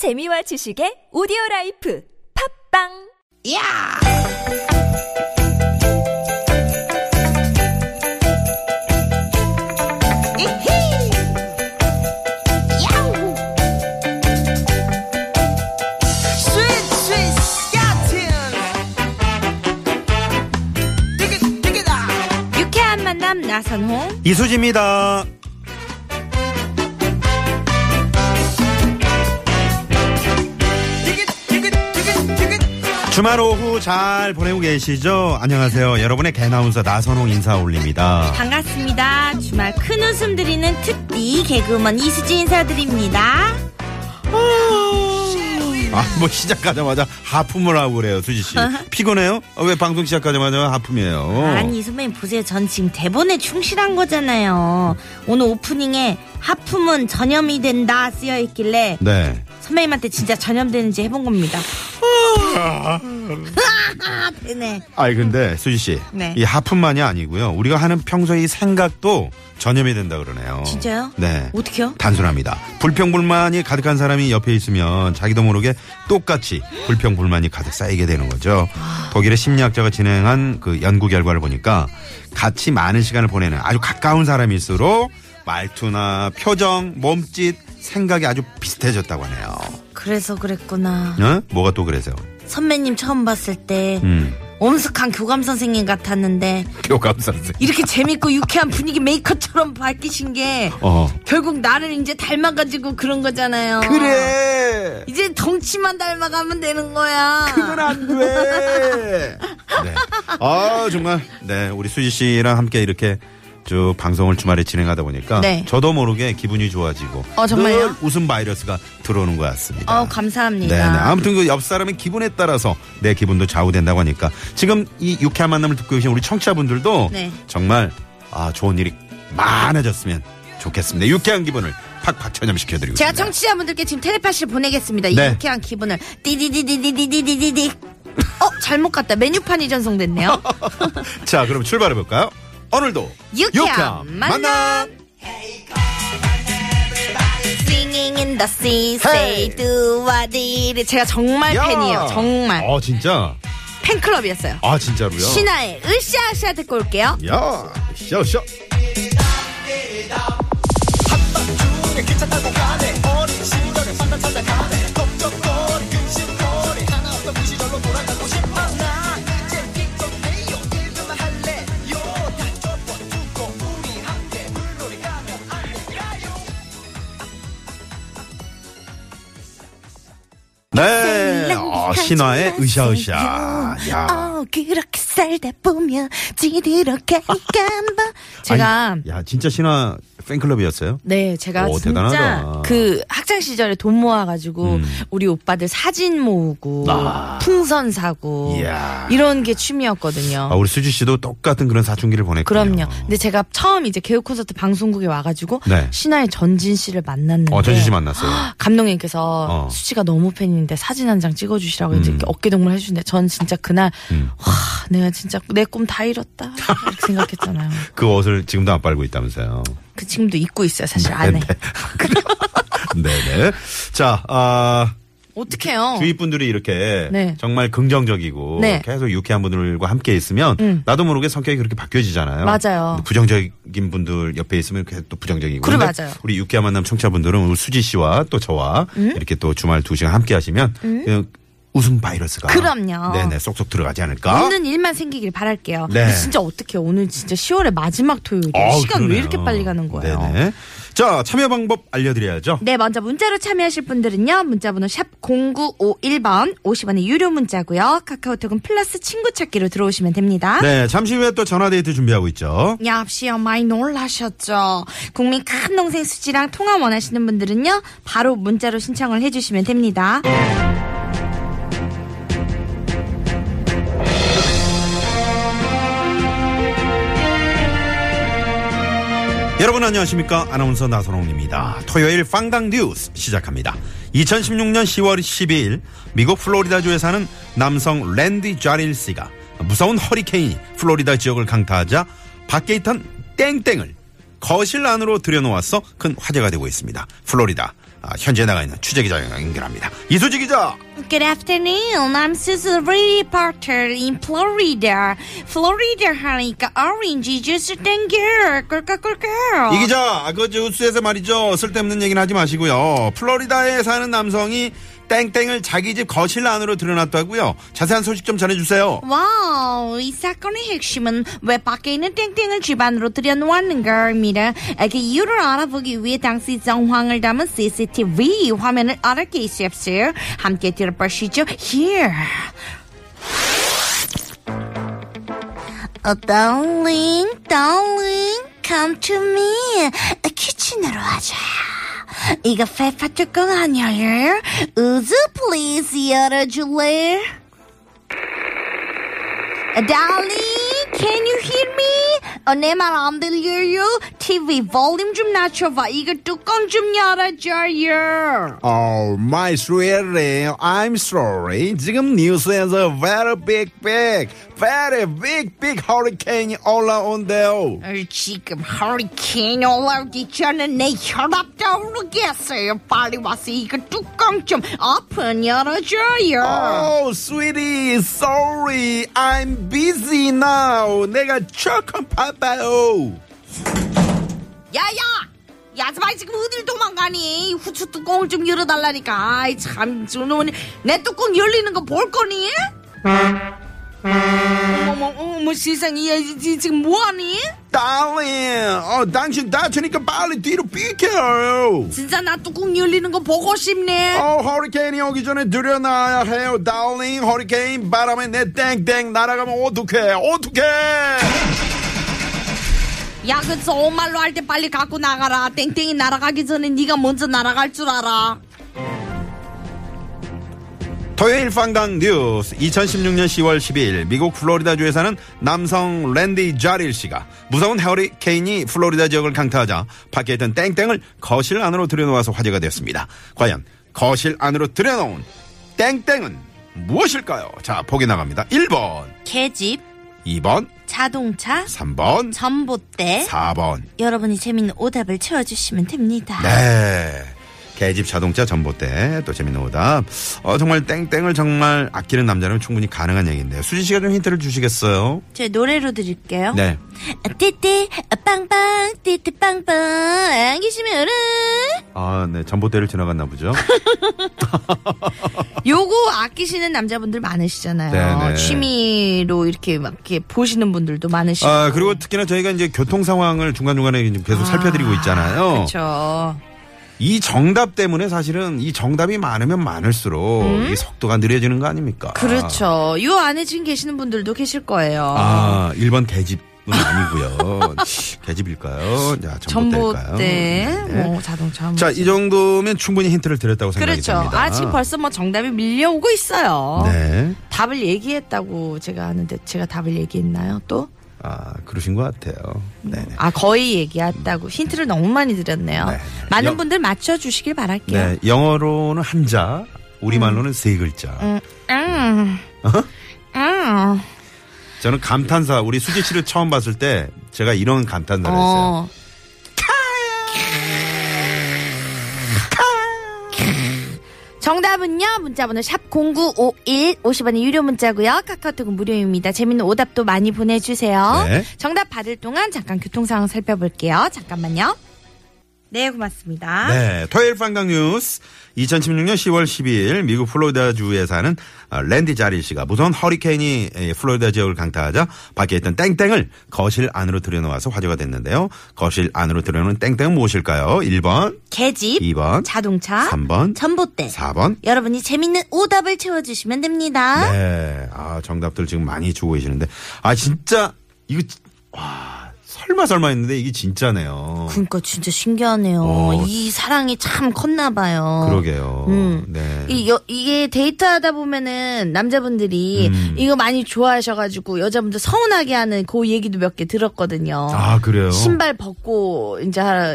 재미와 지식의 오디오 라이프 팝빵 야! 이히! 야우! 스윗 스윗 디귿아! 유쾌한 만남 나선홍 이수지입니다. 주말 오후 잘 보내고 계시죠? 안녕하세요. 여러분의 개나운서 나선홍 인사 올립니다. 반갑습니다 주말 큰 웃음 드리는 특디 개그우먼 이수지 인사드립니다 아, 뭐 시작하자마자 하품을 하고 그래요, 수지 씨. 피곤해요? 어, 왜 방송 시작하자마자 하품이에요? 아니 선배님 보세요 전 지금 대본에 충실한 거잖아요 오늘 오프닝에 하품은 전염이 된다 쓰여 있길래 네. 선배님한테 진짜 전염되는지 해본 겁니다 네. 아니, 근데 수지 씨. 네. 이 하품만이 아니고요. 우리가 하는 평소의 생각도 전염이 된다 그러네요. 진짜요? 네. 어떻게요? 단순합니다. 불평불만이 가득한 사람이 옆에 있으면 자기도 모르게 똑같이 불평불만이 가득 쌓이게 되는 거죠. 독일의 심리학자가 진행한 그 연구 결과를 보니까 같이 많은 시간을 보내는 아주 가까운 사람일수록 말투나 표정, 몸짓, 생각이 아주 비슷해졌다고 하네요. 그래서 그랬구나 어? 뭐가 또 그래서요? 선배님 처음 봤을 때 음. 엄숙한 교감 선생님 같았는데 교감 선생. 이렇게 재밌고 유쾌한 분위기 메이커처럼 바뀌신 게 어. 결국 나를 이제 닮아가지고 그런 거잖아요. 그래. 이제 덩치만 닮아가면 되는 거야. 그건 안 돼. 네. 아, 정말. 네. 우리 수지 씨랑 함께 이렇게 쭉 방송을 주말에 진행하다 보니까 네. 저도 모르게 기분이 좋아지고 어, 정말요? 늘 웃음 바이러스가 들어오는 것 같습니다. 어, 감사합니다. 네, 네. 아무튼 그 옆 사람의 기분에 따라서 내 기분도 좌우된다고 하니까 지금 이 유쾌한 만남을 듣고 계신 우리 청취자분들도 네. 정말 아, 좋은 일이 많아졌으면 좋겠습니다. 유쾌한 기분을 팍팍 전염시켜드리고 제가 있습니다. 청취자분들께 지금 텔레파시를 보내겠습니다. 이 네. 유쾌한 기분을 띠디디디디디디디디. 어, 잘못 갔다. 메뉴판이 전송됐네요. 자, 그럼 출발해 볼까요? 오늘도 유쾌한 만남. Singing in the sea, say do what it. 제가 정말 야! 팬이에요. 정말 어, 진짜? 팬클럽이었어요. 아, 진짜로요? 신화의 으쌰으쌰 듣고 올게요. 야, 쇼쇼. 네, 어, 신화의 으쌰으쌰. 야. 어, 그렇게 살다 보면 지들어갈까 봐. 제가 야, 진짜 신화 팬클럽이었어요? 네, 제가 오, 진짜 대단하다. 그 학창 시절에 돈 모아가지고 음. 우리 오빠들 사진 모으고 아. 풍선 사고 이야. 이런 게 취미였거든요. 아, 우리 수지 씨도 똑같은 그런 사춘기를 보냈군요. 그럼요. 근데 제가 처음 이제 개그 콘서트 방송국에 와가지고 네. 신화의 전진 씨를 만났는데 어, 전지 씨 만났어요. 감독님께서 어. 수지가 너무 팬인데 사진 한 장 찍어주시라고 이제 음. 이렇게 어깨 동무를 해주는데 전 진짜 그날 음. 와 내가 진짜 내 꿈 다 이뤘다 이렇게 생각했잖아요. 그 옷을 지금도 안 빨고 있다면서요. 그 지금도 입고 있어요 사실 안에. 네네. 자, 아, 어떡해요. 주위 분들이 이렇게 네. 정말 긍정적이고 네. 계속 유쾌한 분들과 함께 있으면 음. 나도 모르게 성격이 그렇게 바뀌어지잖아요. 맞아요. 부정적인 분들 옆에 있으면 계속 또 부정적이고. 그래, 맞아요. 음? 우리 유쾌한 만남 청취자분들은 우리 수지 씨와 또 저와 이렇게 또 주말 두 시간 함께 하시면 그냥 웃음 바이러스가 그럼요. 네네 쏙쏙 들어가지 않을까? 웃는 일만 생기길 바랄게요. 네. 근데 진짜 어떡해요. 오늘 진짜 10월의 마지막 토요일이에요. 어우, 시간 왜 그러네요. 이렇게 빨리 가는 거예요? 네네. 자, 참여 방법 알려드려야죠. 네, 먼저 문자로 참여하실 분들은요. 문자번호 샵 0951번 50원의 유료 문자고요. 카카오톡은 플러스 친구 찾기로 들어오시면 됩니다. 네, 잠시 후에 또 전화데이트 준비하고 있죠. 역시요 많이 놀라셨죠. 국민 큰 동생 수지랑 통화 원하시는 분들은요. 바로 문자로 신청을 해주시면 됩니다. 여러분 안녕하십니까? 아나운서 나선홍입니다. 토요일 빵당 뉴스 시작합니다. 2016년 10월 12일 미국 플로리다주에 사는 남성 랜디 자릴 씨가 무서운 허리케인이 플로리다 지역을 강타하자 밖에 있던 땡땡을 거실 안으로 들여놓아서 큰 화제가 되고 있습니다. 플로리다. 아, 현재 나가 있는 취재 기자 연결합니다. 이수지 기자. Good afternoon. I'm Susan reporter in Florida. Florida 하니까 orange juice 땡겨. 꿀꺽꿀꺽. 이 기자, 아, 그 뉴스에서 말이죠. 쓸데없는 얘기는 하지 마시고요. 플로리다에 사는 남성이 땡땡을 자기 집 거실 안으로 들여놨다고요. 자세한 소식 좀 전해주세요. Wow, 이 사건의 핵심은 왜 밖에 있는 땡땡을 집 안으로 들여놓았는 걸입니다. 그 이유를 알아보기 위해 당시 정황을 담은 CCTV 화면을 알아게 있었어요. 함께 들어 보시죠. Here. Oh, darling, darling, come to me. 키친으로 하자. 이거 페파 뚜껑 안 열려요? 우즈 please 열어줄래? Darling, can you hear me? 어, 내말안 들려요? TV 볼륨 좀 낮춰봐. 이거 뚜껑 좀 열어줘요. Oh, my sweetie, I'm sorry. 지금 뉴스에서 very big, big, very big, big hurricane이 올라온대요. 어, 지금 허리케인 올라오기 전에 내 혈압 떠오르겠어요. 빨리 와서 이거 뚜껑 좀 오픈 열어줘요. Oh, sweetie, sorry. I'm busy now. 내가 조금 바 빠요. 야야! 야스바이 지금 어딜 도망가니? 후추 뚜껑을 좀 열어달라니까. 아이 참, 저놈은 내 뚜껑 열리는 거 볼 거니? 어머머, 어머 세상에, 야, 지- 지금 뭐하니? Darling, 어, 당신 다치니까 빨리 뒤로 비켜요. 진짜 나 뚜껑 열리는 거 보고 싶네. 어, 허리케인이 오기 전에 들여놔야 해요, darling. 허리케인 바람에 내 땡땡 날아가면 어떡해, 어떡해. 야, 그 좋은 말로 할 때 빨리 갖고 나가라. 땡땡이 날아가기 전에 네가 먼저 날아갈 줄 알아. 토요일 방강 뉴스 2016년 10월 12일 미국 플로리다주에 사는 남성 랜디 자릴 씨가 무서운 허리케인이 플로리다 지역을 강타하자 밖에 있던 땡땡을 거실 안으로 들여놓아서 화제가 되었습니다. 과연 거실 안으로 들여놓은 땡땡은 무엇일까요? 자, 보기 나갑니다. 1번, 개집, 2번, 자동차, 3번, 전봇대. 4번. 여러분이 재밌는 오답을 채워주시면 됩니다. 네. 개집 자동차 전봇대 또 재밌는 오답. 어 정말 땡땡을 정말 아끼는 남자라면 충분히 가능한 얘기인데요. 수진 씨가 좀 힌트를 주시겠어요? 제 노래로 드릴게요. 네. 띠띠 빵빵 띠띠 빵빵 안 계시면은 아, 네. 전봇대를 지나갔나 보죠. 요거 아끼시는 남자분들 많으시잖아요. 네네. 취미로 이렇게 막 이렇게 보시는 분들도 많으시고. 아, 그리고 특히나 저희가 이제 교통 상황을 중간중간에 계속 살펴드리고 있잖아요. 그렇죠. 이 정답 때문에 사실은 이 정답이 많으면 많을수록 이 속도가 느려지는 거 아닙니까? 음? 그렇죠. 요 안에 지금 계시는 분들도 계실 거예요. 아, 1번 개집 은 아니고요. 개집일까요? 자, 전봇대일까요? 전봇대, 네. 뭐 자동차. 자, 이 정도면 충분히 힌트를 드렸다고 생각이 그렇죠. 듭니다. 아 지금 벌써 뭐 정답이 밀려오고 있어요. 네. 답을 얘기했다고 제가 아는데 제가 답을 얘기했나요 또? 아, 그러신 것 같아요. 네네. 아 거의 얘기했다고 힌트를 너무 많이 드렸네요. 네. 많은 영- 분들 맞춰주시길 바랄게요. 네. 영어로는 한자, 우리말로는 세 글자. 음, 음, 음. 저는 감탄사, 우리 수지 씨를 처음 봤을 때 제가 이런 감탄사를 했어요. 어. 정답은요 문자번호 샵 0951 50원의 유료 문자고요 카카오톡은 무료입니다 재밌는 오답도 많이 보내주세요 네. 정답 받을 동안 잠깐 교통 상황 살펴볼게요 잠깐만요 네 고맙습니다 네, 토요일 판강 뉴스. 2016년 10월 12일 미국 플로리다주에 사는 어, 랜디 자릴 씨가 무서운 허리케인이 에, 플로리다 지역을 강타하자 밖에 있던 땡땡을 거실 안으로 들여놓아서 화제가 됐는데요. 거실 안으로 들여놓은 땡땡은 무엇일까요? 1번, 개집 2번, 자동차 3번, 전봇대 4번. 여러분이 재밌는 오답을 채워주시면 됩니다 네, 아 정답들 지금 많이 주고 계시는데 아 진짜 이거 지- 와 설마 설마 했는데 이게 진짜네요. 그러니까 진짜 신기하네요 어. 이 사랑이 참 컸나 봐요 그러게요. 음. 네. 이, 여, 이게 데이트하다 보면은 남자분들이 음. 이거 많이 좋아하셔가지고 여자분들 서운하게 하는 그 얘기도 몇 개 들었거든요. 아 그래요? 신발 벗고 이제 하-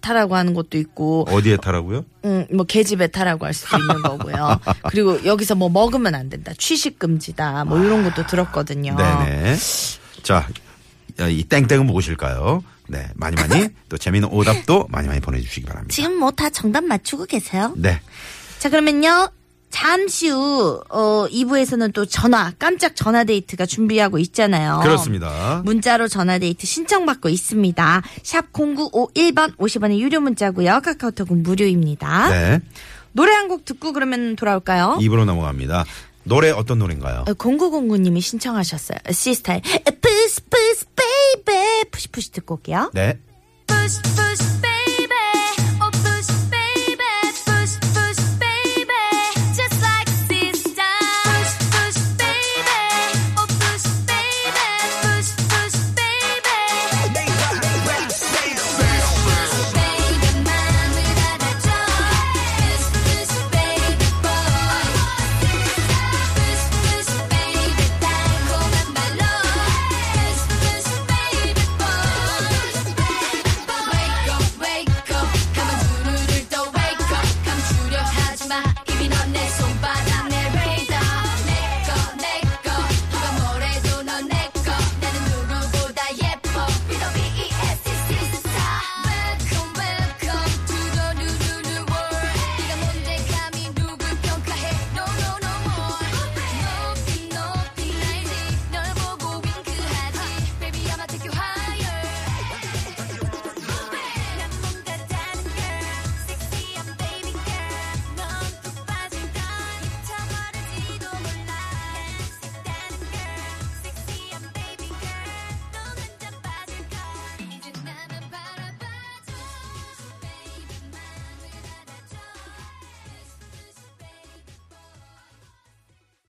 타라고 하는 것도 있고, 어디에 타라고요? 음, 뭐 계집에 타라고 할 수도 있는 거고요. 그리고 여기서 뭐 먹으면 안 된다, 취식 금지다, 뭐 이런 것도 들었거든요. 네네. 자, 야, 이 땡땡은 무엇일까요? 네, 많이 많이 또 재미있는 오답도 많이 많이 보내주시기 바랍니다. 지금 뭐 다 정답 맞추고 계세요? 네. 자, 그러면요. 잠시 후, 어, 2부에서는 또 전화, 깜짝 전화 데이트가 준비하고 있잖아요. 그렇습니다. 문자로 전화 데이트 신청받고 있습니다. 샵 0951번 50원의 유료 문자고요. 카카오톡은 무료입니다. 네. 노래 한 곡 듣고 그러면 돌아올까요? 입으로 넘어갑니다. 노래 어떤 노래인가요? 어, 0909님이 신청하셨어요. 시스타의 Push Push 듣고 올게요. 네. Push Push